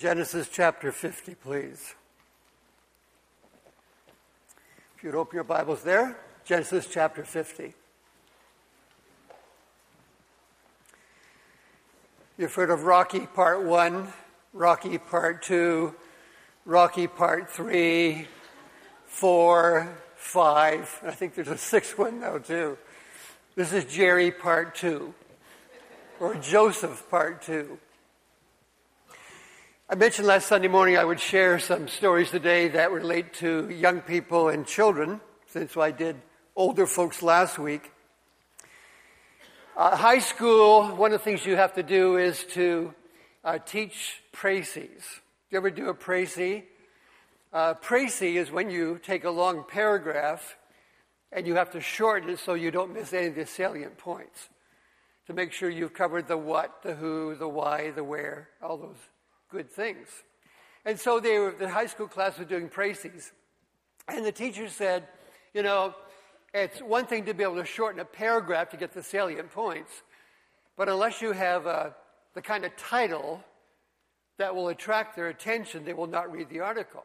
Genesis chapter 50, please. If you'd open your Bibles there, Genesis chapter 50. You've heard of Rocky Part 1, Rocky Part 2, Rocky Part 3, 4, 5. I think there's a sixth one now, too. This is Jerry Part 2, or Joseph Part 2. I mentioned last Sunday morning I would share some stories today that relate to young people and children, since I did older folks last week. Uh, high school, one of the things you have to do is to uh, teach précis. Do you ever do a précis? Uh, précis is when you take a long paragraph and you have to shorten it so you don't miss any of the salient points to make sure you've covered the what, the who, the why, the where, all those good things. And so they were, the high school class was doing précis. And the teacher said, you know, it's one thing to be able to shorten a paragraph to get the salient points, but unless you have uh, the kind of title that will attract their attention, they will not read the article.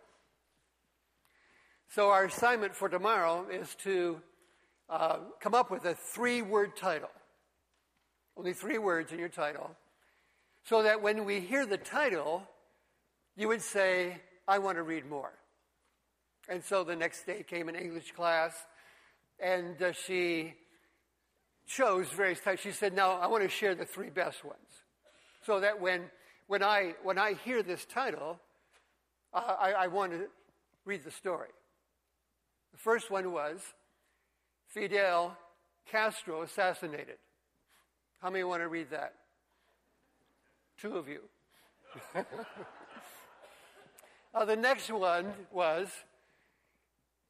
So our assignment for tomorrow is to uh, come up with a three word title. Only three words in your title so that when we hear the title, you would say, I want to read more. And so the next day came an English class, and uh, she chose various types. She said, Now I want to share the three best ones. So that when, when, I, when I hear this title, uh, I, I want to read the story. The first one was Fidel Castro assassinated. How many want to read that? Two of you. uh, the next one was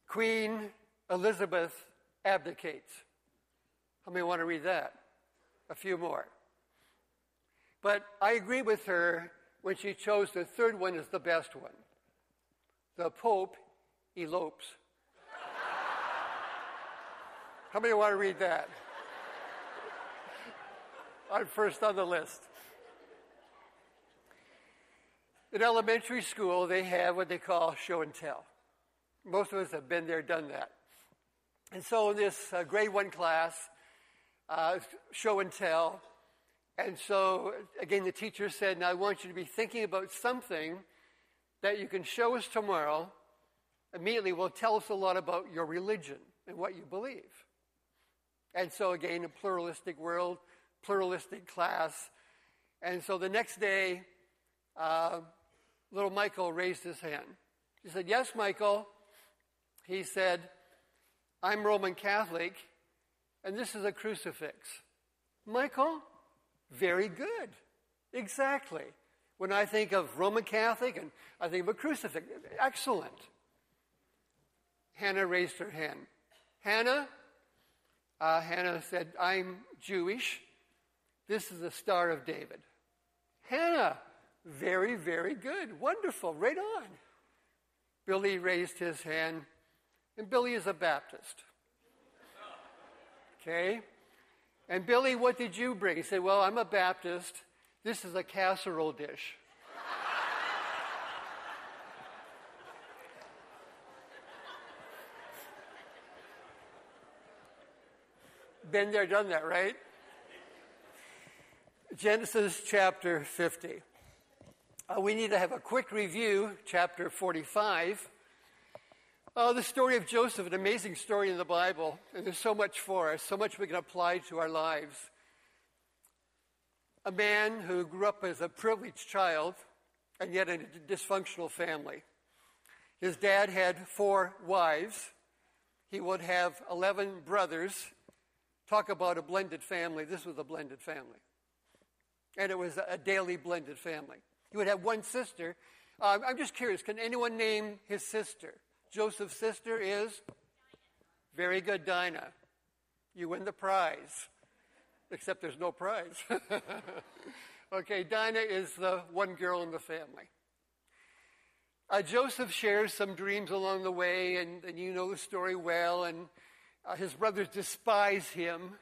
Queen Elizabeth abdicates. How many want to read that? A few more. But I agree with her when she chose the third one as the best one. The Pope elopes. How many want to read that? I'm first on the list. In elementary school, they have what they call show and tell. Most of us have been there, done that. And so in this uh, grade one class, uh, show and tell, and so again, the teacher said, Now I want you to be thinking about something that you can show us tomorrow. Immediately will tell us a lot about your religion and what you believe. And so, again, a pluralistic world, pluralistic class. And so the next day, uh, little Michael raised his hand. He said, Yes, Michael. He said, I'm Roman Catholic, and this is a crucifix. Michael, very good. Exactly. When I think of Roman Catholic and I think of a crucifix, excellent. Hannah raised her hand. Hannah, uh, Hannah said, I'm Jewish. This is the Star of David. Hannah, very, very good. Wonderful. Right on. Billy raised his hand, and Billy is a Baptist. Okay? And Billy, what did you bring? He said, Well, I'm a Baptist. This is a casserole dish. Been there, done that, right? Genesis chapter 50. Uh, we need to have a quick review, chapter 45. Uh, the story of Joseph, an amazing story in the Bible, and there's so much for us, so much we can apply to our lives. A man who grew up as a privileged child and yet in a dysfunctional family. His dad had four wives. He would have 11 brothers. Talk about a blended family. This was a blended family. And it was a daily blended family. He would have one sister. Uh, I'm just curious can anyone name his sister? Joseph's sister is? Very good, Dinah. You win the prize. Except there's no prize. okay, Dinah is the one girl in the family. Uh, Joseph shares some dreams along the way, and, and you know the story well, and uh, his brothers despise him.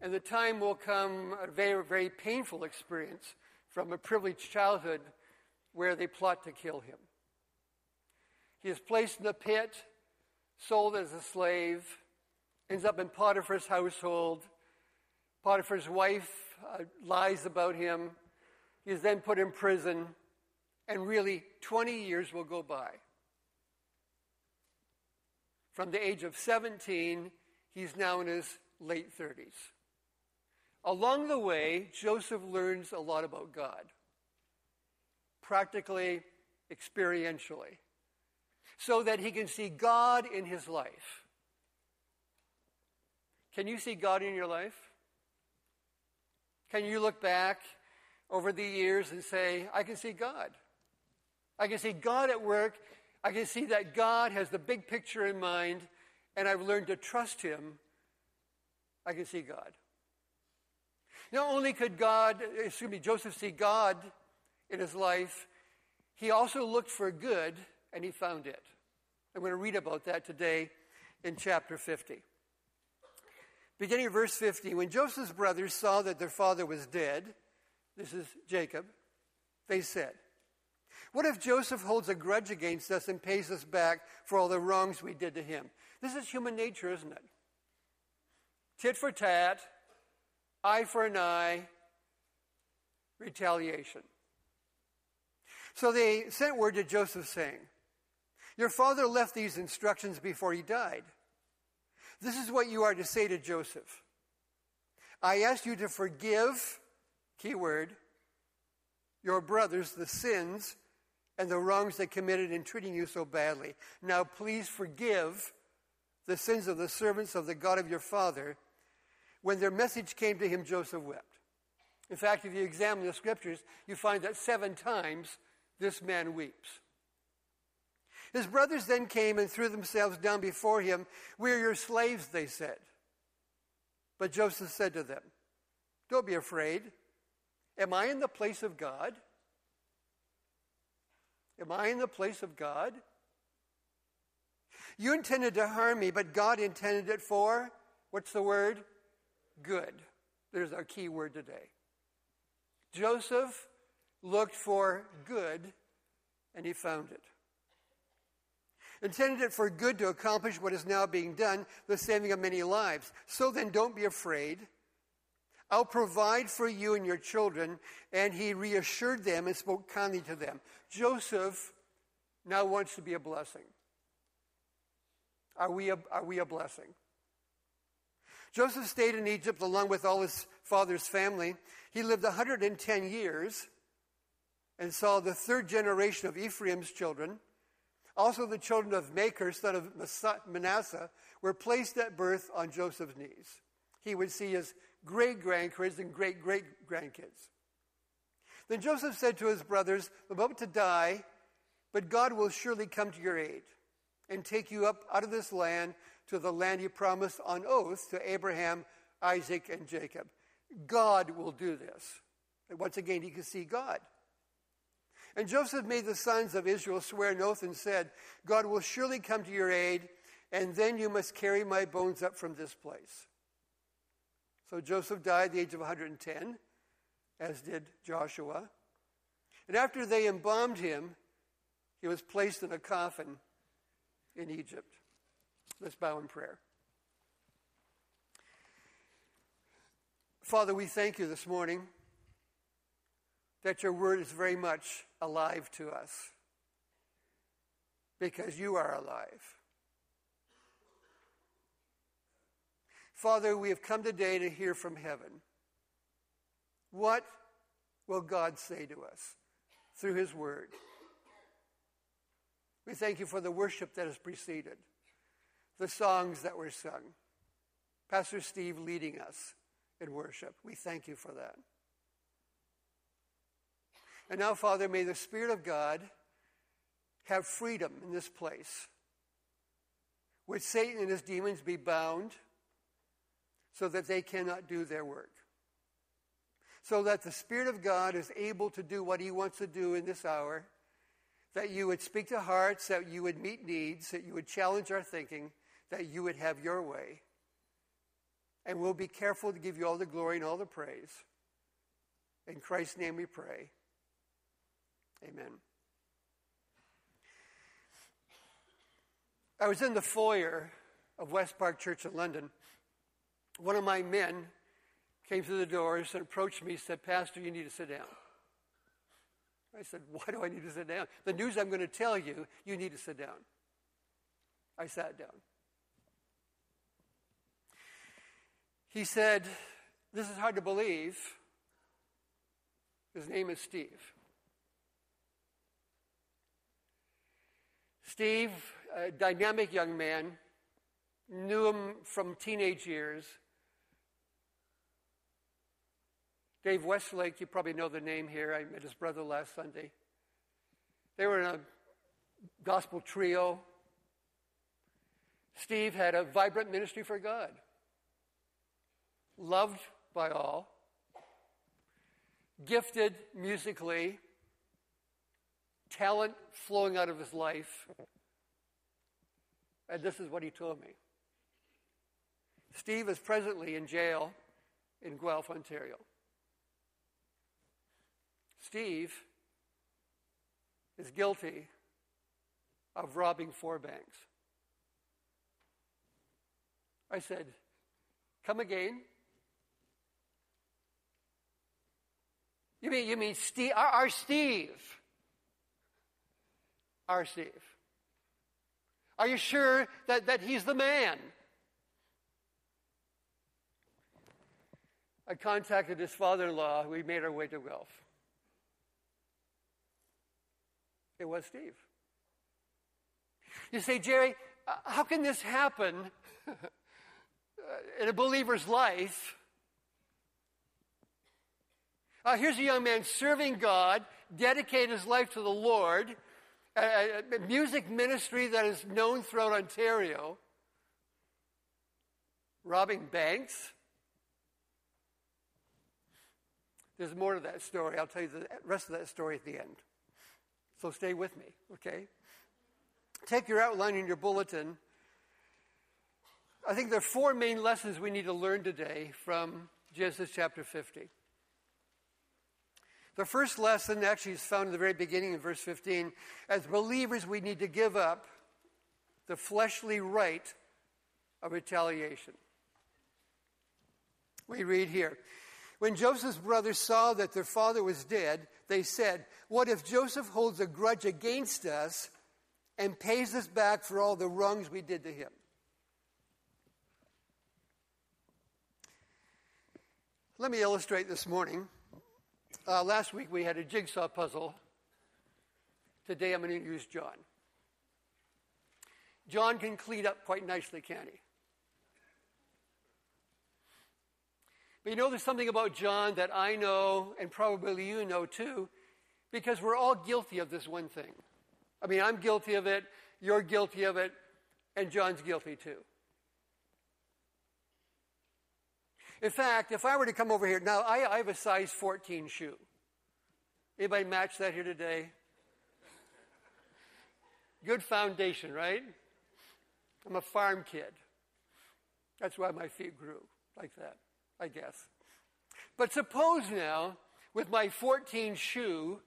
And the time will come, a very, very painful experience from a privileged childhood where they plot to kill him. He is placed in the pit, sold as a slave, ends up in Potiphar's household. Potiphar's wife uh, lies about him. He is then put in prison, and really 20 years will go by. From the age of 17, he's now in his late 30s. Along the way, Joseph learns a lot about God, practically, experientially, so that he can see God in his life. Can you see God in your life? Can you look back over the years and say, I can see God? I can see God at work. I can see that God has the big picture in mind, and I've learned to trust Him. I can see God. Not only could God, excuse me, Joseph see God in his life, he also looked for good and he found it. I'm going to read about that today in chapter 50. Beginning of verse 50, when Joseph's brothers saw that their father was dead, this is Jacob, they said, What if Joseph holds a grudge against us and pays us back for all the wrongs we did to him? This is human nature, isn't it? Tit for tat, eye for an eye, retaliation. So they sent word to Joseph saying, Your father left these instructions before he died. This is what you are to say to Joseph I ask you to forgive, keyword, your brothers the sins and the wrongs they committed in treating you so badly. Now please forgive the sins of the servants of the God of your father when their message came to him, Joseph wept. In fact, if you examine the scriptures, you find that seven times this man weeps. His brothers then came and threw themselves down before him. We are your slaves, they said. But Joseph said to them, Don't be afraid. Am I in the place of God? Am I in the place of God? You intended to harm me, but God intended it for, what's the word? Good. There's our key word today. Joseph looked for good and he found it. Intended it for good to accomplish what is now being done, the saving of many lives. So then, don't be afraid. I'll provide for you and your children. And he reassured them and spoke kindly to them. Joseph now wants to be a blessing. Are we a, are we a blessing? Joseph stayed in Egypt along with all his father's family. He lived 110 years and saw the third generation of Ephraim's children. Also, the children of Machir, son of Manasseh, were placed at birth on Joseph's knees. He would see his great grandkids and great great grandkids. Then Joseph said to his brothers, I'm about to die, but God will surely come to your aid and take you up out of this land to the land he promised on oath to Abraham, Isaac, and Jacob. God will do this. And once again, he could see God. And Joseph made the sons of Israel swear an oath and said, God will surely come to your aid, and then you must carry my bones up from this place. So Joseph died at the age of 110, as did Joshua. And after they embalmed him, he was placed in a coffin in Egypt. Let's bow in prayer. Father, we thank you this morning that your word is very much alive to us because you are alive. Father, we have come today to hear from heaven. What will God say to us through his word? We thank you for the worship that has preceded the songs that were sung. Pastor Steve leading us in worship. We thank you for that. And now, Father, may the Spirit of God have freedom in this place. Would Satan and his demons be bound so that they cannot do their work? So that the Spirit of God is able to do what he wants to do in this hour, that you would speak to hearts, that you would meet needs, that you would challenge our thinking that you would have your way. And we'll be careful to give you all the glory and all the praise. In Christ's name we pray. Amen. I was in the foyer of West Park Church in London. One of my men came through the doors and approached me and said, Pastor, you need to sit down. I said, Why do I need to sit down? The news I'm going to tell you, you need to sit down. I sat down. He said, This is hard to believe. His name is Steve. Steve, a dynamic young man, knew him from teenage years. Dave Westlake, you probably know the name here. I met his brother last Sunday. They were in a gospel trio. Steve had a vibrant ministry for God, loved by all, gifted musically, talent flowing out of his life. And this is what he told me. Steve is presently in jail in Guelph, Ontario. Steve is guilty of robbing four banks. I said, Come again? You mean, you mean Steve, our, our Steve? Our Steve. Are you sure that, that he's the man? I contacted his father in law. We made our way to Guelph. It was Steve. You say, Jerry, uh, how can this happen in a believer's life? Uh, here's a young man serving God, dedicating his life to the Lord, a, a music ministry that is known throughout Ontario, robbing banks. There's more to that story. I'll tell you the rest of that story at the end. So stay with me, okay? Take your outline in your bulletin. I think there are four main lessons we need to learn today from Genesis chapter 50. The first lesson actually is found in the very beginning in verse 15. As believers, we need to give up the fleshly right of retaliation. We read here When Joseph's brothers saw that their father was dead, they said, What if Joseph holds a grudge against us and pays us back for all the wrongs we did to him? Let me illustrate this morning. Uh, last week we had a jigsaw puzzle. Today I'm going to use John. John can clean up quite nicely, can he? But you know, there's something about John that I know, and probably you know too, because we're all guilty of this one thing. I mean, I'm guilty of it, you're guilty of it, and John's guilty too. In fact, if I were to come over here, now I, I have a size 14 shoe. Anybody match that here today? Good foundation, right? I'm a farm kid. That's why my feet grew like that. I guess. But suppose now, with my 14 shoe,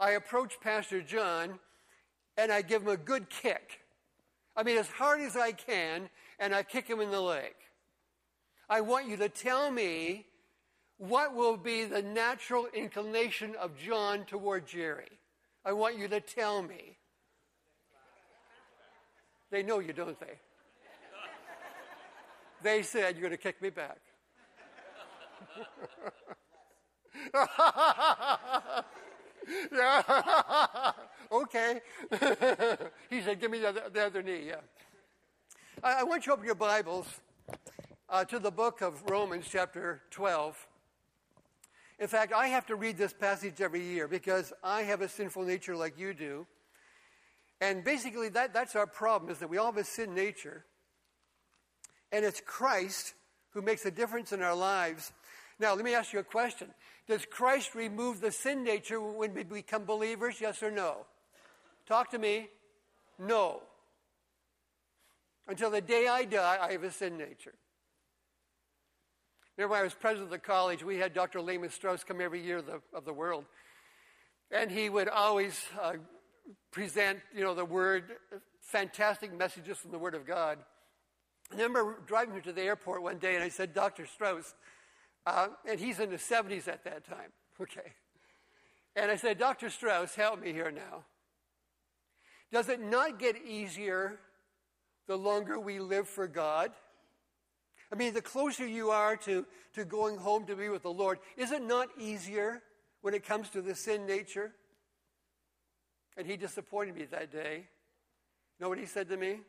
I approach Pastor John and I give him a good kick. I mean, as hard as I can, and I kick him in the leg. I want you to tell me what will be the natural inclination of John toward Jerry. I want you to tell me. They know you, don't they? They said, You're going to kick me back. yeah. okay. he said, Give me the other, the other knee. Yeah. I, I, want you to open your Bibles uh, to the book of Romans, chapter 12. In fact, I have to read this passage every year because I have a sinful nature like you do. And basically, that, that's our problem, is that we all have a sin nature. And it's Christ who makes a difference in our lives now, let me ask you a question. Does Christ remove the sin nature when we become believers? Yes or no? Talk to me. No. Until the day I die, I have a sin nature. Remember, when I was president of the college, we had Dr. Lehman Strauss come every year of the, of the world. And he would always uh, present, you know, the word, fantastic messages from the Word of God. I remember driving to the airport one day and I said, Dr. Strauss, uh, and he's in the 70s at that time, okay. And I said, Dr. Strauss, help me here now. Does it not get easier the longer we live for God? I mean, the closer you are to, to going home to be with the Lord, is it not easier when it comes to the sin nature? And he disappointed me that day. You know what he said to me?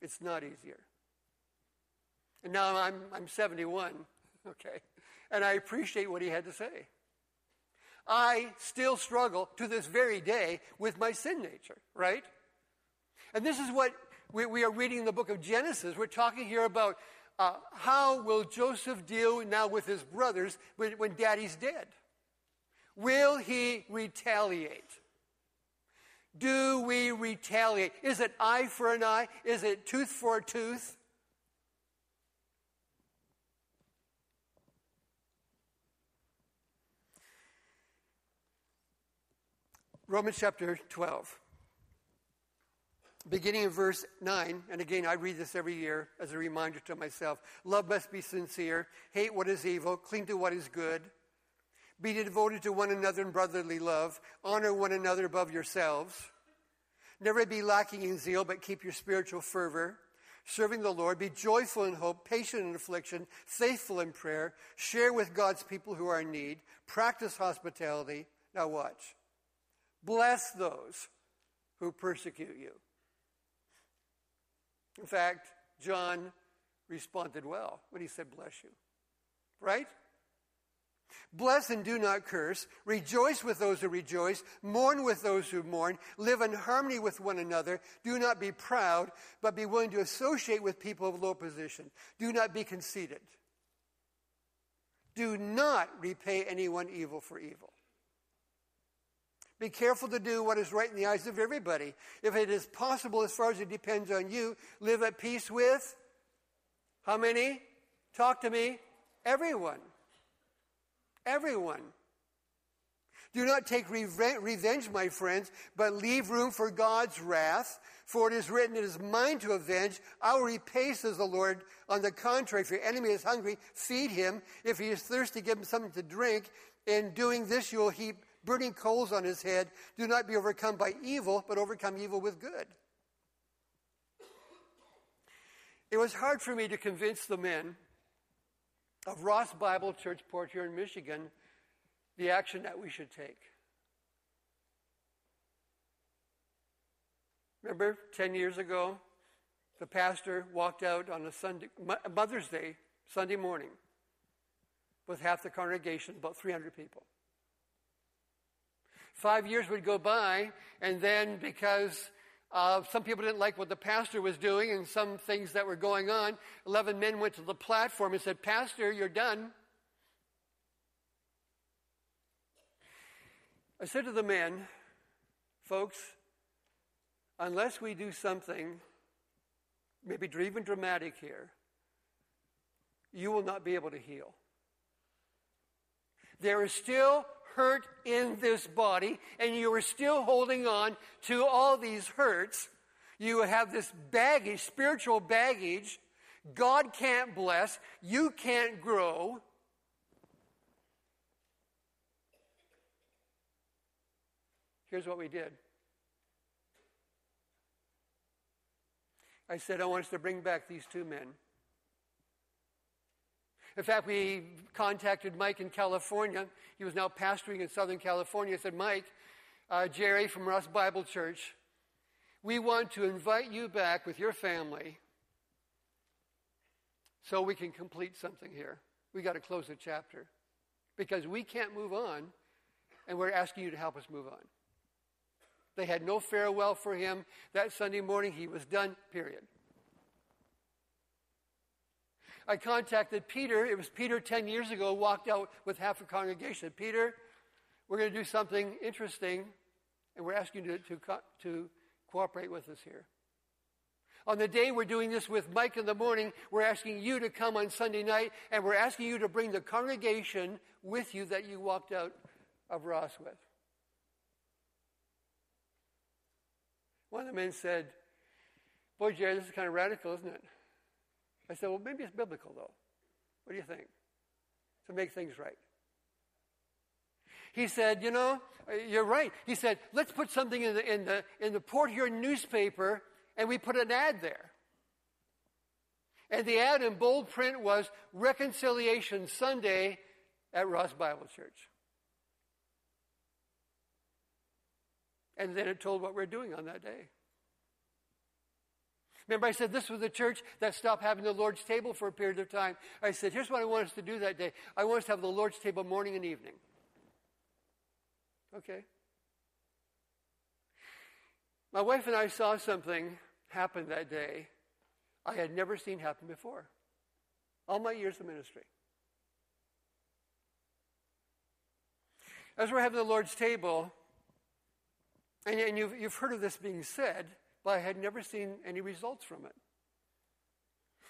It's not easier. And now I'm, I'm 71, okay? And I appreciate what he had to say. I still struggle to this very day with my sin nature, right? And this is what we, we are reading in the book of Genesis. We're talking here about uh, how will Joseph deal now with his brothers when, when daddy's dead? Will he retaliate? Do we retaliate? Is it eye for an eye? Is it tooth for a tooth? Romans chapter 12. Beginning in verse 9, and again, I read this every year as a reminder to myself. Love must be sincere, hate what is evil, cling to what is good. Be devoted to one another in brotherly love, honor one another above yourselves. Never be lacking in zeal, but keep your spiritual fervor. Serving the Lord, be joyful in hope, patient in affliction, faithful in prayer. Share with God's people who are in need. Practice hospitality. Now, watch. Bless those who persecute you. In fact, John responded well when he said, Bless you. Right? Bless and do not curse. Rejoice with those who rejoice. Mourn with those who mourn. Live in harmony with one another. Do not be proud, but be willing to associate with people of low position. Do not be conceited. Do not repay anyone evil for evil. Be careful to do what is right in the eyes of everybody. If it is possible, as far as it depends on you, live at peace with how many? Talk to me. Everyone. Everyone. Do not take revenge, my friends, but leave room for God's wrath. For it is written, It is mine to avenge. I will repay, says the Lord. On the contrary, if your enemy is hungry, feed him. If he is thirsty, give him something to drink. In doing this, you will heap burning coals on his head. Do not be overcome by evil, but overcome evil with good. It was hard for me to convince the men of Ross Bible Church Port Huron in Michigan the action that we should take. Remember 10 years ago, the pastor walked out on a Sunday, Mother's Day, Sunday morning, with half the congregation, about 300 people. Five years would go by, and then because uh, some people didn't like what the pastor was doing and some things that were going on, 11 men went to the platform and said, Pastor, you're done. I said to the men, folks, unless we do something, maybe even dramatic here, you will not be able to heal. There is still hurt in this body and you are still holding on to all these hurts, you have this baggage, spiritual baggage. God can't bless, you can't grow. Here's what we did. I said, I want us to bring back these two men. In fact, we contacted Mike in California. He was now pastoring in Southern California. I said, Mike, uh, Jerry from Ross Bible Church, we want to invite you back with your family so we can complete something here. We got to close the chapter because we can't move on, and we're asking you to help us move on. They had no farewell for him that Sunday morning. He was done, period. I contacted Peter. It was Peter 10 years ago, walked out with half a congregation. Peter, we're going to do something interesting, and we're asking you to, to, to cooperate with us here. On the day we're doing this with Mike in the morning, we're asking you to come on Sunday night, and we're asking you to bring the congregation with you that you walked out of Ross with. One of the men said, Boy, Jerry, this is kind of radical, isn't it? I said, Well, maybe it's biblical, though. What do you think? To make things right. He said, You know, you're right. He said, Let's put something in the, in the, in the Port Huron newspaper, and we put an ad there. And the ad in bold print was Reconciliation Sunday at Ross Bible Church. And then it told what we're doing on that day. Remember, I said this was the church that stopped having the Lord's table for a period of time. I said, here's what I want us to do that day. I want us to have the Lord's table morning and evening. Okay. My wife and I saw something happen that day I had never seen happen before. All my years of ministry. As we're having the Lord's table, and, and you've, you've heard of this being said, but I had never seen any results from it.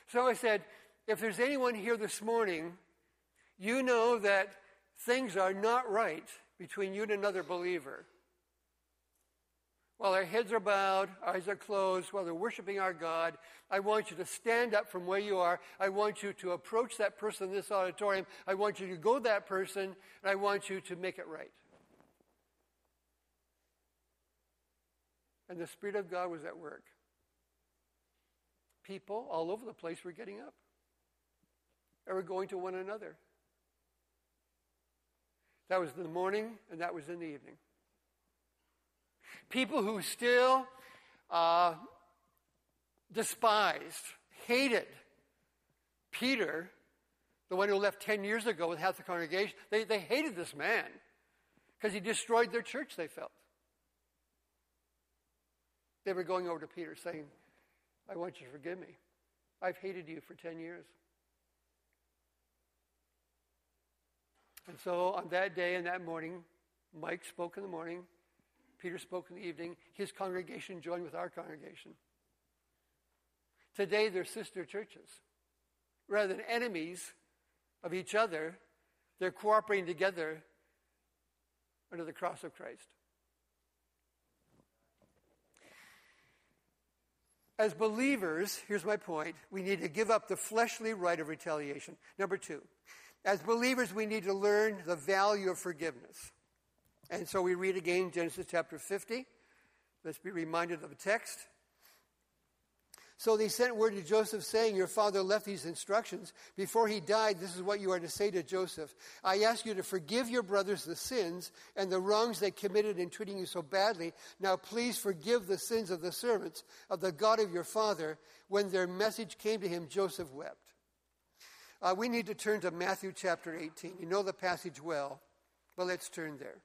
So I said, if there's anyone here this morning, you know that things are not right between you and another believer. While our heads are bowed, eyes are closed, while they're worshiping our God, I want you to stand up from where you are. I want you to approach that person in this auditorium. I want you to go to that person, and I want you to make it right. And the Spirit of God was at work. People all over the place were getting up. They were going to one another. That was in the morning, and that was in the evening. People who still uh, despised, hated Peter, the one who left 10 years ago with half the congregation, they, they hated this man because he destroyed their church, they felt. They were going over to Peter saying, I want you to forgive me. I've hated you for 10 years. And so on that day and that morning, Mike spoke in the morning, Peter spoke in the evening. His congregation joined with our congregation. Today, they're sister churches. Rather than enemies of each other, they're cooperating together under the cross of Christ. As believers, here's my point we need to give up the fleshly right of retaliation. Number two, as believers, we need to learn the value of forgiveness. And so we read again Genesis chapter 50. Let's be reminded of the text. So they sent word to Joseph saying, Your father left these instructions. Before he died, this is what you are to say to Joseph I ask you to forgive your brothers the sins and the wrongs they committed in treating you so badly. Now please forgive the sins of the servants of the God of your father. When their message came to him, Joseph wept. Uh, we need to turn to Matthew chapter 18. You know the passage well, but let's turn there.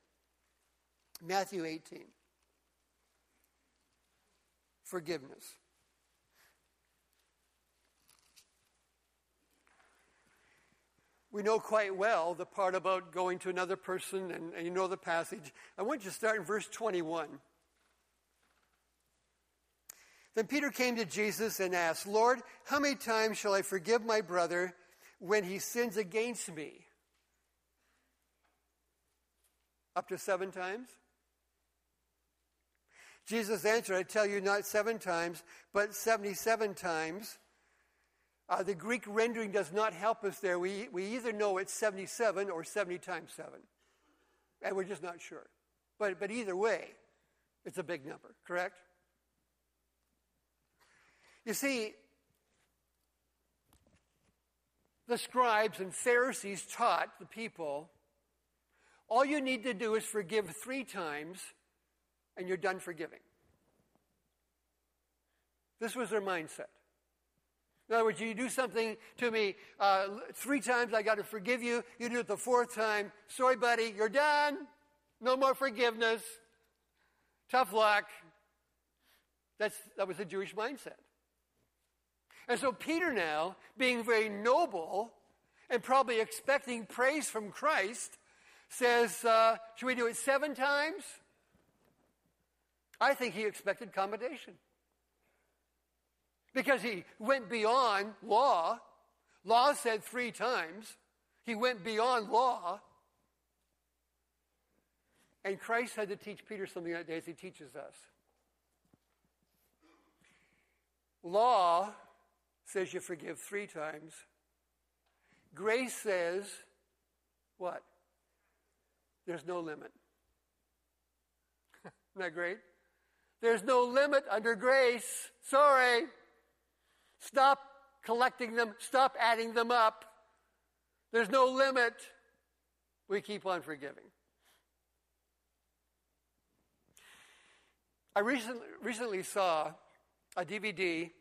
Matthew 18. Forgiveness. We know quite well the part about going to another person, and, and you know the passage. I want you to start in verse 21. Then Peter came to Jesus and asked, Lord, how many times shall I forgive my brother when he sins against me? Up to seven times? Jesus answered, I tell you, not seven times, but 77 times. Uh, the Greek rendering does not help us there. We, we either know it's 77 or 70 times 7. And we're just not sure. But, but either way, it's a big number, correct? You see, the scribes and Pharisees taught the people all you need to do is forgive three times and you're done forgiving. This was their mindset. In other words, you do something to me uh, three times, I got to forgive you. You do it the fourth time, sorry, buddy, you're done. No more forgiveness. Tough luck. That's, that was the Jewish mindset. And so Peter now, being very noble and probably expecting praise from Christ, says, uh, Should we do it seven times? I think he expected commendation. Because he went beyond law. Law said three times. He went beyond law. And Christ had to teach Peter something that day as he teaches us. Law says you forgive three times. Grace says, what? There's no limit. Isn't that great? There's no limit under grace. Sorry. Stop collecting them, stop adding them up. There's no limit. We keep on forgiving. I recently, recently saw a DVD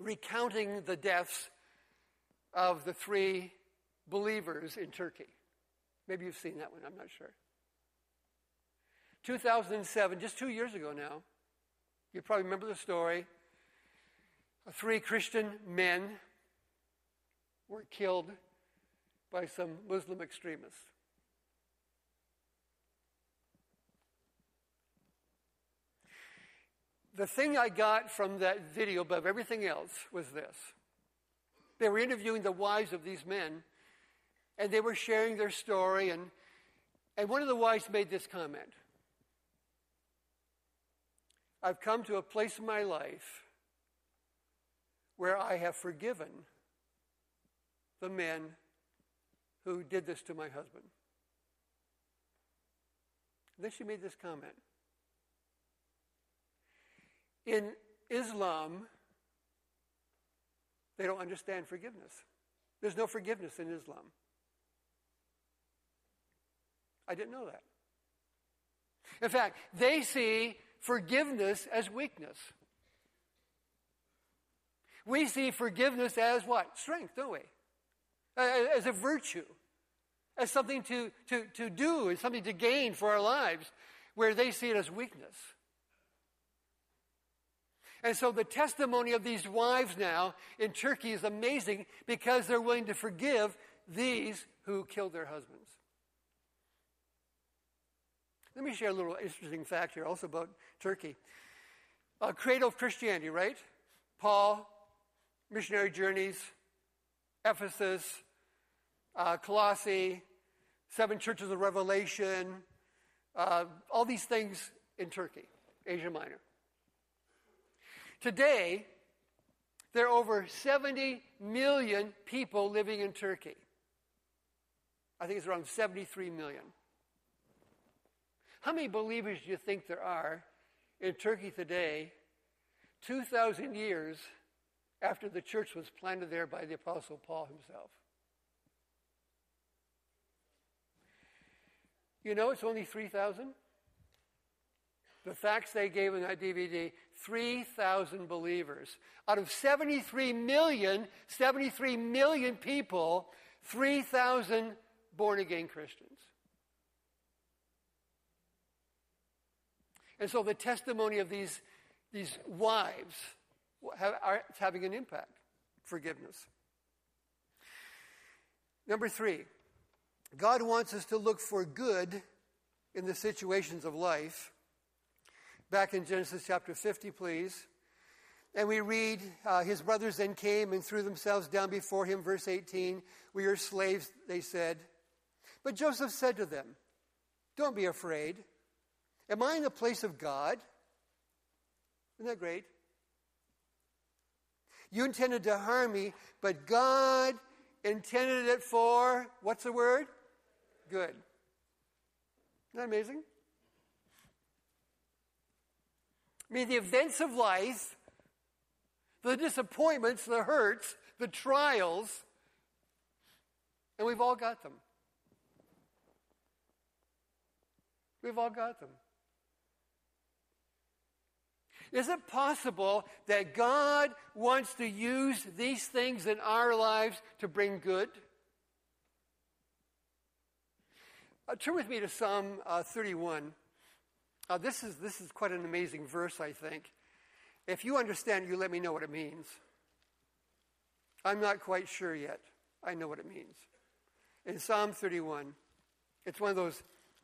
recounting the deaths of the three believers in Turkey. Maybe you've seen that one, I'm not sure. 2007, just two years ago now, you probably remember the story. Three Christian men were killed by some Muslim extremists. The thing I got from that video above everything else was this. They were interviewing the wives of these men, and they were sharing their story, and, and one of the wives made this comment I've come to a place in my life where I have forgiven the men who did this to my husband. And then she made this comment. In Islam, they don't understand forgiveness. There's no forgiveness in Islam. I didn't know that. In fact, they see forgiveness as weakness. We see forgiveness as what? Strength, don't we? As a virtue, as something to, to, to do, as something to gain for our lives, where they see it as weakness. And so the testimony of these wives now in Turkey is amazing because they're willing to forgive these who killed their husbands. Let me share a little interesting fact here also about Turkey. A cradle of Christianity, right? Paul, missionary journeys, Ephesus, uh, Colossae, seven churches of Revelation, uh, all these things in Turkey, Asia Minor. Today, there are over 70 million people living in Turkey. I think it's around 73 million. How many believers do you think there are in Turkey today, 2,000 years after the church was planted there by the Apostle Paul himself? You know, it's only 3,000. The facts they gave in that DVD 3,000 believers. Out of 73 million, 73 million people, 3,000 born again Christians. And so the testimony of these, these wives are having an impact forgiveness. Number three, God wants us to look for good in the situations of life back in Genesis chapter 50, please. And we read, uh, His brothers then came and threw themselves down before him, verse 18. We are slaves, they said. But Joseph said to them, Don't be afraid. Am I in the place of God? Isn't that great? You intended to harm me, but God intended it for, what's the word? Good. Isn't that amazing? I mean, the events of life, the disappointments, the hurts, the trials, and we've all got them. We've all got them. Is it possible that God wants to use these things in our lives to bring good? Uh, turn with me to Psalm uh, 31. Uh, this, is, this is quite an amazing verse, I think. If you understand, you let me know what it means. I'm not quite sure yet. I know what it means. In Psalm 31, it's one of those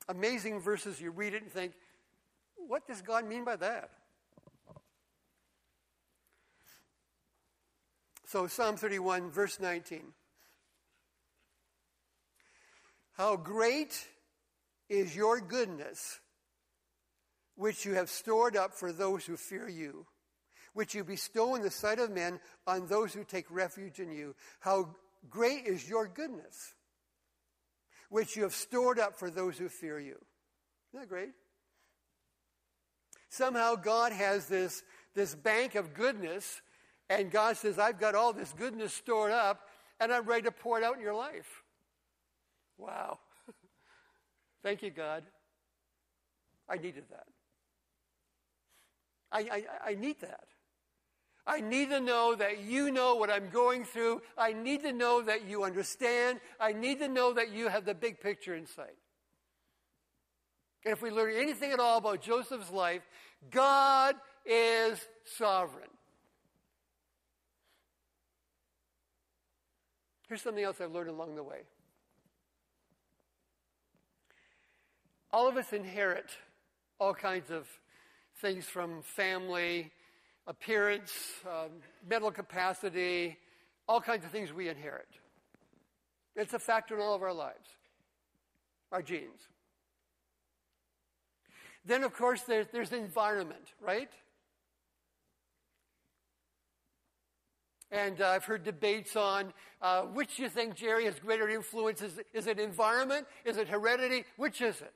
amazing verses you read it and think, what does God mean by that? So, Psalm 31, verse 19. How great is your goodness which you have stored up for those who fear you. which you bestow in the sight of men on those who take refuge in you. How great is your goodness, which you have stored up for those who fear you. Isn't that great? Somehow God has this, this bank of goodness, and God says, I've got all this goodness stored up, and I'm ready to pour it out in your life. Wow. Thank you, God. I needed that. I, I, I need that. I need to know that you know what I'm going through. I need to know that you understand. I need to know that you have the big picture in sight. And if we learn anything at all about Joseph's life, God is sovereign. Here's something else I've learned along the way. All of us inherit all kinds of things from family, appearance, um, mental capacity, all kinds of things we inherit. It's a factor in all of our lives, our genes. Then, of course, there's, there's environment, right? And uh, I've heard debates on uh, which you think, Jerry, has greater influence. Is, is it environment? Is it heredity? Which is it?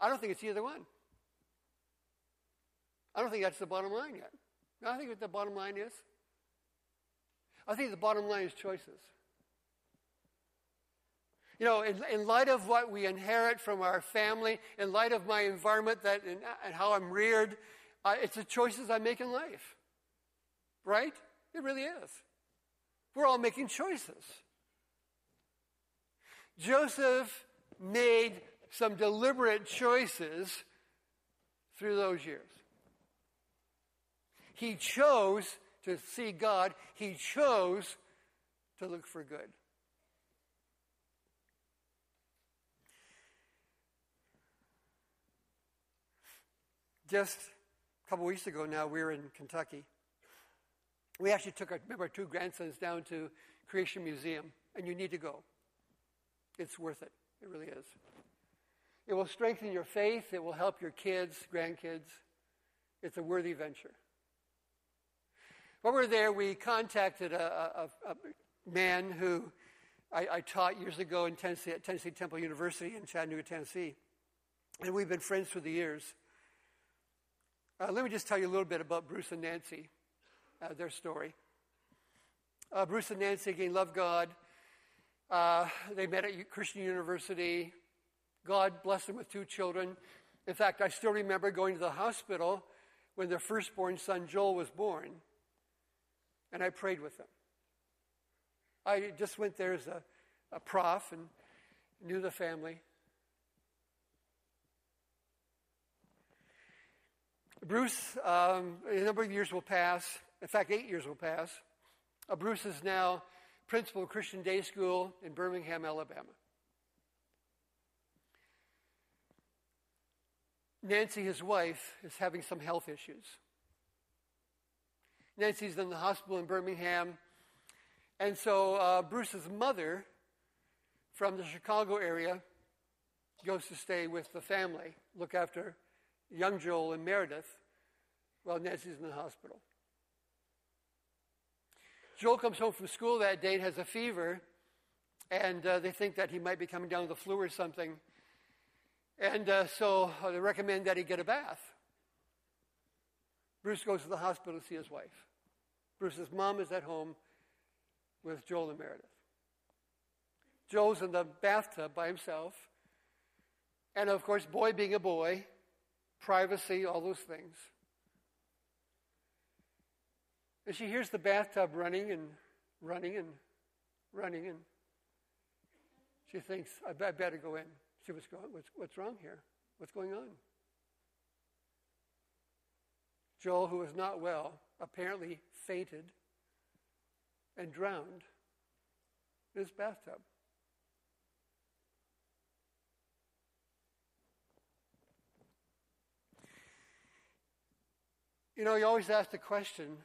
I don't think it's either one. I don't think that's the bottom line yet. No, I think what the bottom line is. I think the bottom line is choices. You know, in, in light of what we inherit from our family, in light of my environment that, and, and how I'm reared, uh, it's the choices I make in life. Right? It really is. We're all making choices. Joseph made some deliberate choices through those years. He chose to see God, he chose to look for good. Just a couple weeks ago now, we were in Kentucky. We actually took our, remember, our two grandsons down to Creation Museum, and you need to go. It's worth it. It really is. It will strengthen your faith. It will help your kids, grandkids. It's a worthy venture. While we were there, we contacted a, a, a man who I, I, taught years ago in Tennessee, at Tennessee Temple University in Chattanooga, Tennessee. And we've been friends for the years. Uh, let me just tell you a little bit about Bruce and Nancy, uh, their story. Uh, Bruce and Nancy, again, love God. Uh, they met at Christian University. God blessed them with two children. In fact, I still remember going to the hospital when their firstborn son, Joel, was born, and I prayed with them. I just went there as a, a prof and knew the family. Bruce, um, a number of years will pass. In fact, eight years will pass. Uh, Bruce is now principal of Christian Day School in Birmingham, Alabama. Nancy, his wife, is having some health issues. Nancy's in the hospital in Birmingham. And so uh, Bruce's mother from the Chicago area goes to stay with the family, look after young Joel and Meredith while Nancy's in the hospital. Joel comes home from school that day and has a fever, and uh, they think that he might be coming down with the flu or something. And uh, so uh, they recommend that he get a bath. Bruce goes to the hospital to see his wife. Bruce's mom is at home with Joel and Meredith. Joel's in the bathtub by himself. And of course, boy being a boy, privacy, all those things. And she hears the bathtub running and running and running, and she thinks, I better go in. See what's, going, what's, what's wrong here? What's going on? Joel, who was not well, apparently fainted and drowned in his bathtub. You know, you always ask the question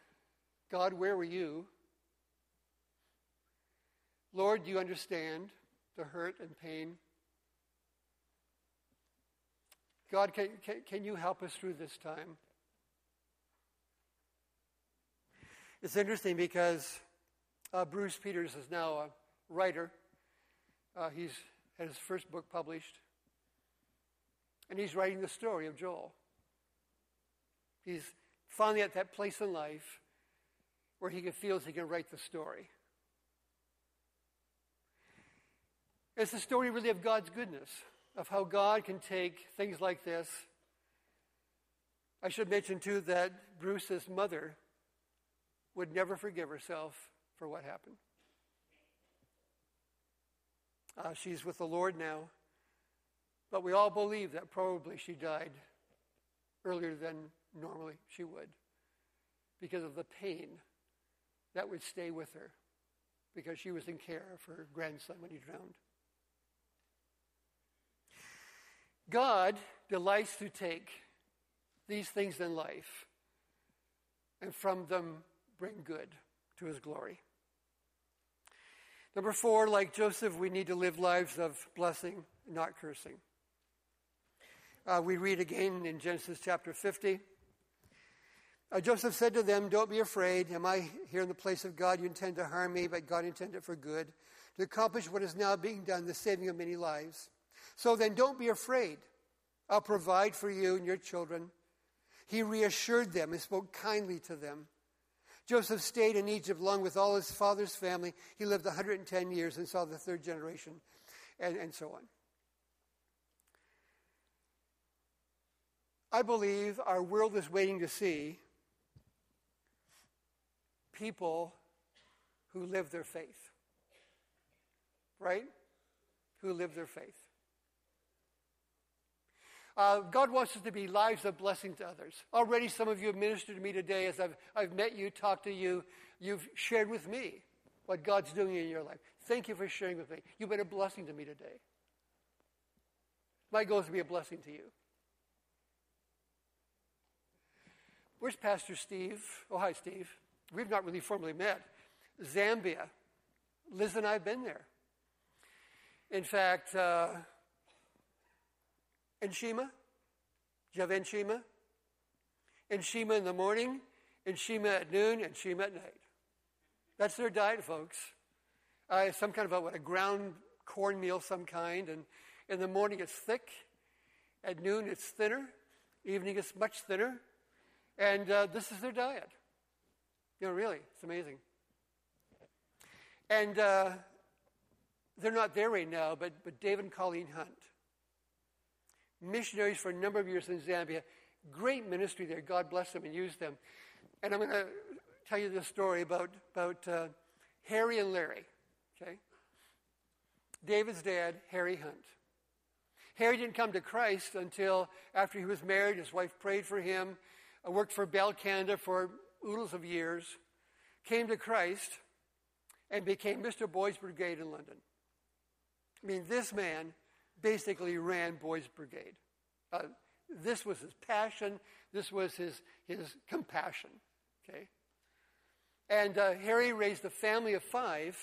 God, where were you? Lord, do you understand the hurt and pain God, can, can, can you help us through this time? It's interesting because uh, Bruce Peters is now a writer. Uh, he's had his first book published. And he's writing the story of Joel. He's finally at that place in life where he feels he can write the story. It's the story really of God's goodness, of how God can take things like this. I should mention, too, that Bruce's mother would never forgive herself for what happened. Uh, she's with the Lord now, but we all believe that probably she died earlier than normally she would because of the pain that would stay with her because she was in care of her grandson when he drowned. God delights to take these things in life and from them bring good to his glory. Number four, like Joseph, we need to live lives of blessing, not cursing. Uh, we read again in Genesis chapter 50. Uh, Joseph said to them, Don't be afraid. Am I here in the place of God? You intend to harm me, but God intended for good, to accomplish what is now being done, the saving of many lives. So then, don't be afraid. I'll provide for you and your children. He reassured them and spoke kindly to them. Joseph stayed in Egypt along with all his father's family. He lived 110 years and saw the third generation, and, and so on. I believe our world is waiting to see people who live their faith. Right? Who live their faith. Uh, God wants us to be lives of blessing to others. Already, some of you have ministered to me today as I've, I've met you, talked to you. You've shared with me what God's doing in your life. Thank you for sharing with me. You've been a blessing to me today. My goal is to be a blessing to you. Where's Pastor Steve? Oh, hi, Steve. We've not really formally met. Zambia. Liz and I have been there. In fact, uh, Nshima? Do you have Nshima? Nshima in the morning, Nshima at noon, Nshima at night. That's their diet, folks. Uh, some kind of a, what, a ground cornmeal, some kind. And in the morning it's thick. At noon it's thinner. Evening it's much thinner. And uh, this is their diet. You know, really, it's amazing. And uh, they're not there right now, but, but David and Colleen Hunt, missionaries for a number of years in Zambia, great ministry there. God bless them and use them. And I'm going to tell you this story about, about uh, Harry and Larry. Okay? David's dad, Harry Hunt. Harry didn't come to Christ until after he was married. His wife prayed for him. Worked for Bell Canada for oodles of years, came to Christ, and became Mr. Boys Brigade in London. I mean, this man basically ran Boys Brigade. Uh, this was his passion. This was his, his compassion. Okay? And uh, Harry raised a family of five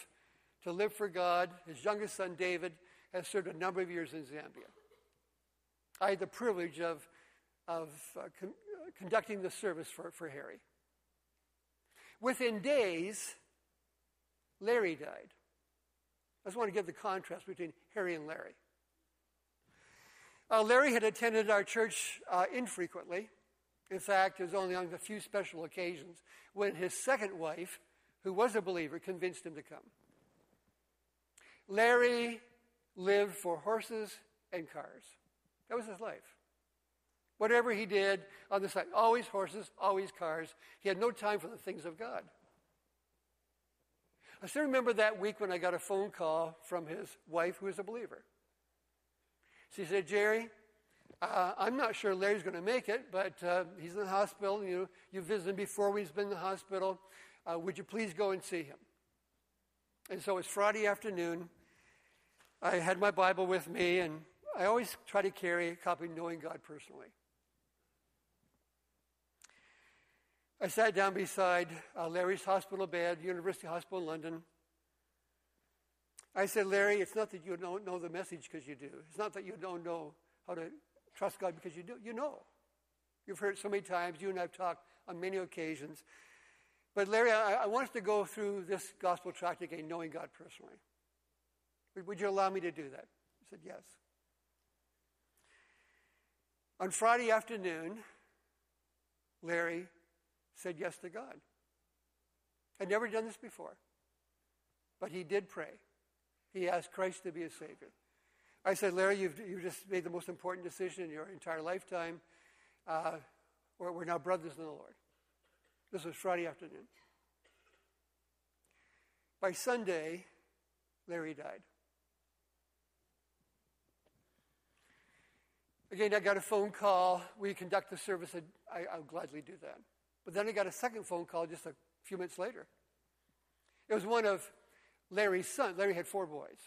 to live for God. His youngest son, David, has served a number of years in Zambia. I had the privilege of, of uh, con- conducting the service for, for Harry. Within days, Larry died. I just want to give the contrast between Harry and Larry. Uh, Larry had attended our church uh, infrequently. In fact, it was only on a few special occasions when his second wife, who was a believer, convinced him to come. Larry lived for horses and cars. That was his life. Whatever he did on the side, always horses, always cars. He had no time for the things of God. I still remember that week when I got a phone call from his wife, who is a believer. She said, Jerry, uh, I'm not sure Larry's going to make it, but uh, he's in the hospital. You, you visited him before he's been in the hospital. Uh, would you please go and see him? And so it's Friday afternoon. I had my Bible with me, and I always try to carry a copy of Knowing God personally. I sat down beside uh, Larry's hospital bed, University Hospital in London. I said, Larry, it's not that you don't know the message because you do. It's not that you don't know how to trust God because you do. You know. You've heard it so many times. You and I have talked on many occasions. But Larry, I, I want us to go through this gospel tract again, knowing God personally. Would, would you allow me to do that? He said, Yes. On Friday afternoon, Larry said yes to God. I'd never done this before, but he did pray. He asked Christ to be his Savior. I said, Larry, you've, you've just made the most important decision in your entire lifetime. Uh, we're, we're now brothers in the Lord. This was Friday afternoon. By Sunday, Larry died. Again, I got a phone call. We conduct the service. I, I'll gladly do that. But then I got a second phone call just a few minutes later. It was one of Larry's sons. Larry had four boys.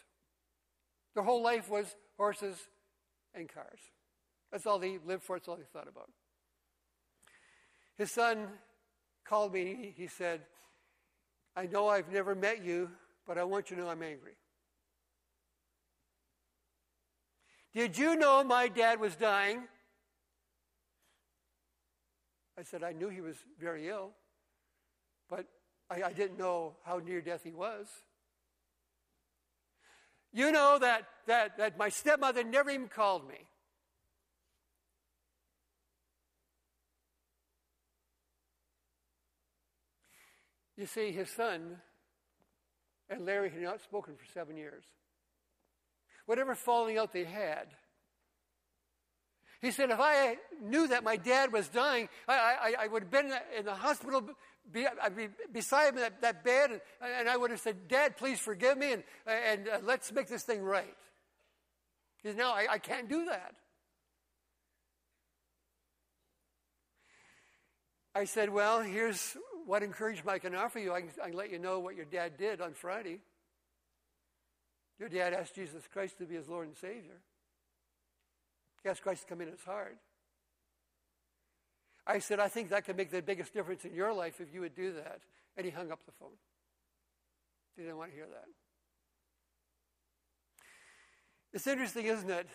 Their whole life was horses and cars. That's all they lived for, that's all they thought about. His son called me. He said, I know I've never met you, but I want you to know I'm angry. Did you know my dad was dying? I said, I knew he was very ill, but I, I didn't know how near death he was. You know that, that, that my stepmother never even called me. You see, his son and Larry had not spoken for seven years. Whatever falling out they had, he said, if I knew that my dad was dying, I, I, I would have been in the hospital be, I'd be beside that, that bed, and, and, I would have said, Dad, please forgive me, and, and uh, let's make this thing right. He said, No, I, I can't do that. I said, Well, here's what encouragement I can offer you. I can, I can let you know what your dad did on Friday. Your dad asked Jesus Christ to be his Lord and Savior. Asked Christ to come in it's hard. I said, I think that could make the biggest difference in your life if you would do that. And he hung up the phone. He didn't want to hear that. It's interesting, isn't it?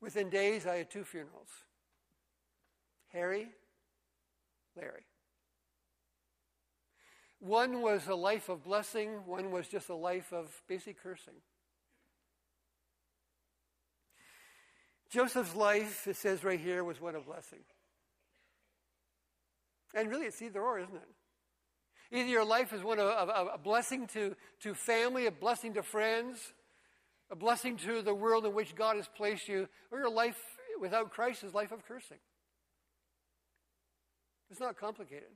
Within days, I had two funerals Harry, Larry. One was a life of blessing, one was just a life of basic cursing. Joseph's life, it says right here, was one of blessing. And really, it's either or, isn't it? Either your life is one of, of, a blessing to, to family, a blessing to friends, a blessing to the world in which God has placed you, or your life without Christ is life of cursing. It's not complicated.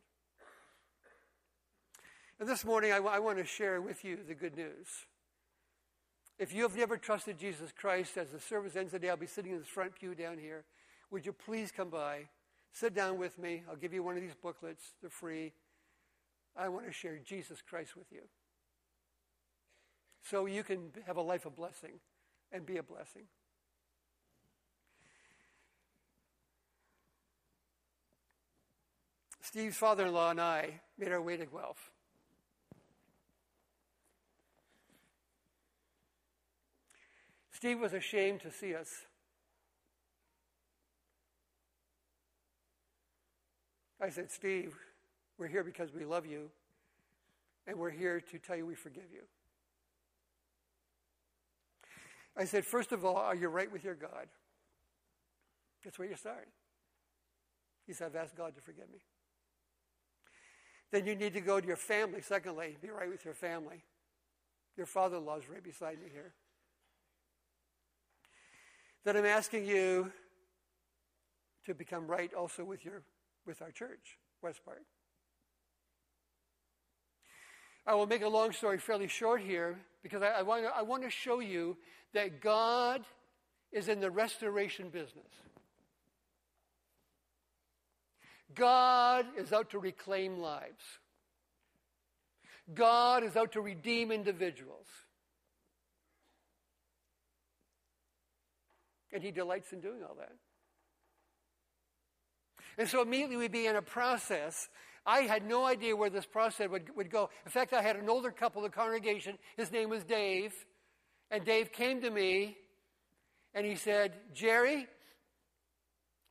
And this morning, I, w- I want to share with you the good news. If you have never trusted Jesus Christ, as the service ends today, I'll be sitting in this front pew down here. Would you please come by? Sit down with me. I'll give you one of these booklets. They're free. I want to share Jesus Christ with you. So you can have a life of blessing and be a blessing. Steve's father in law and I made our way to Guelph. Steve was ashamed to see us. I said, Steve, we're here because we love you, and we're here to tell you we forgive you. I said, first of all, are you right with your God? That's where you start. He said, I've asked God to forgive me. Then you need to go to your family. Secondly, be right with your family. Your father in law is right beside me here that I'm asking you to become right also with your with our church, West Park. I will make a long story fairly short here because I, I, want to, I want to show you that God is in the restoration business. God is out to reclaim lives. God is out to redeem individuals. And he delights in doing all that. And so immediately we began a process. I had no idea where this process would, would go. In fact, I had an older couple in the congregation. His name was Dave. And Dave came to me and he said, Jerry,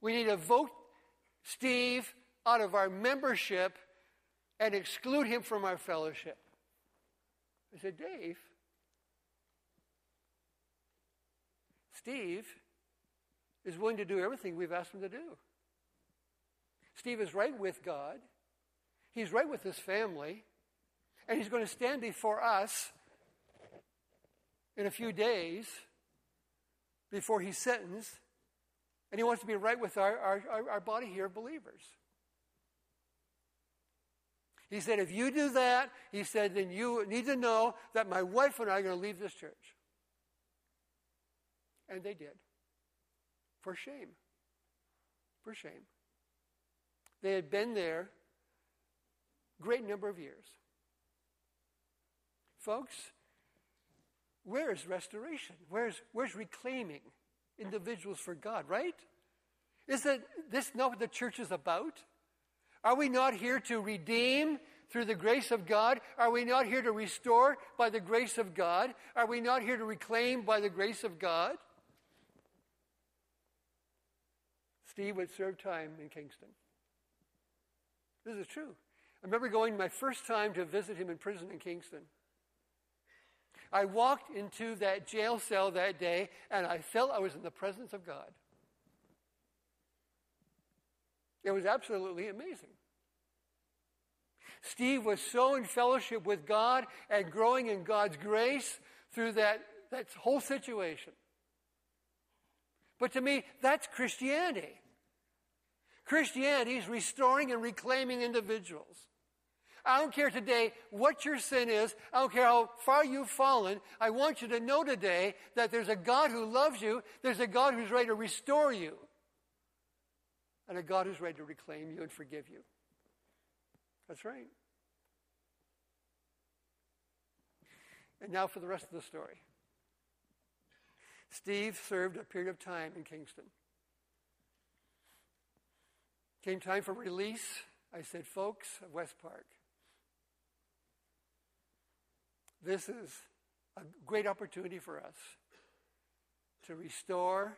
we need to vote Steve out of our membership and exclude him from our fellowship. I said, Dave, Steve is willing to do everything we've asked him to do. Steve is right with God, he's right with his family, and he's going to stand before us in a few days before he's sentenced, and he wants to be right with our, our, our body here of believers. He said, if you do that, he said, then you need to know that my wife and I are going to leave this church. And they did. For shame. For shame. They had been there great number of years. Folks, where is restoration? Where's, where's reclaiming individuals for God, right? Is that this not what the church is about? Are we not here to redeem through the grace of God? Are we not here to restore by the grace of God? Are we not here to reclaim by the grace of God? Steve would serve time in Kingston. This is true. I remember going my first time to visit him in prison in Kingston. I walked into that jail cell that day and I felt I was in the presence of God. It was absolutely amazing. Steve was so in fellowship with God and growing in God's grace through that, that whole situation. But to me, that's Christianity. Christianity is restoring and reclaiming individuals. I don't care today what your sin is. I don't care how far you've fallen. I want you to know today that there's a God who loves you. There's a God who's ready to restore you. And a God who's ready to reclaim you and forgive you. That's right. And now for the rest of the story. Steve served a period of time in Kingston. Came time for release. I said, folks, of West Park, this is a great opportunity for us to restore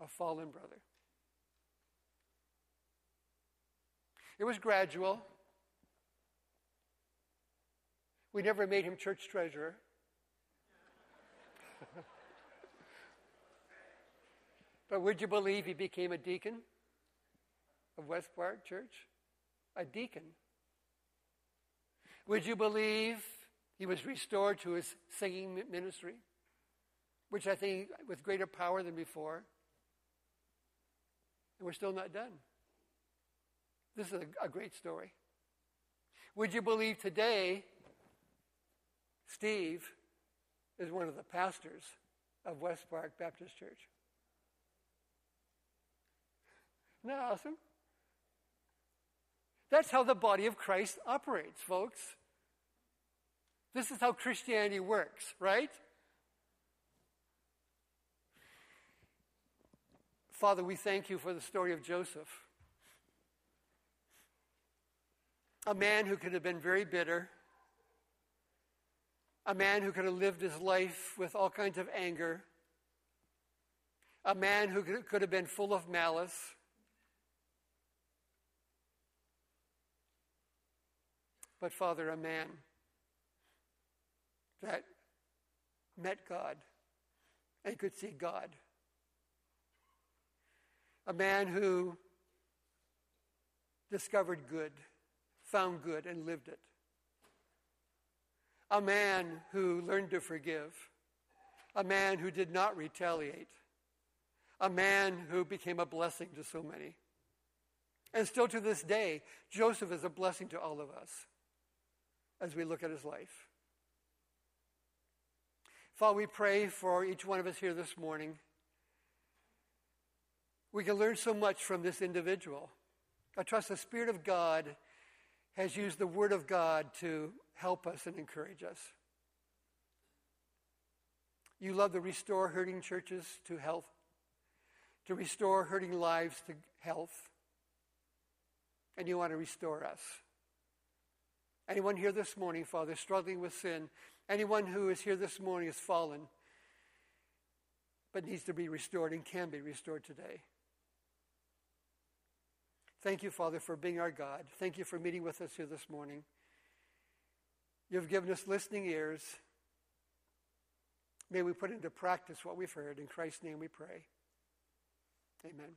a fallen brother. It was gradual. We never made him church treasurer. but would you believe he became a deacon of West Park Church? A deacon. Would you believe he was restored to his singing ministry, which I think with greater power than before? And we're still not done. This is a, a great story. Would you believe today Steve is one of the pastors of West Park Baptist Church? Isn't that awesome? That's how the body of Christ operates, folks. This is how Christianity works, right? Father, we thank you for the story of Joseph. A man who could have been very bitter, a man who could have lived his life with all kinds of anger, a man who could have been full of malice. But, Father, a man that met God and could see God. A man who discovered good, found good, and lived it. A man who learned to forgive. A man who did not retaliate. A man who became a blessing to so many. And still to this day, Joseph is a blessing to all of us as we look at his life. Father, we pray for each one of us here this morning. We can learn so much from this individual. I trust the Spirit of God has used the Word of God to help us and encourage us. You love to restore hurting churches to health, to restore hurting lives to health, and you want to restore us. Anyone here this morning, Father, struggling with sin, Anyone who is here this morning has fallen, but needs to be restored and can be restored today. Thank you, Father, for being our God. Thank you for meeting with us here this morning. You've given us listening ears. May we put into practice what we've heard. In Christ's name we pray. Amen.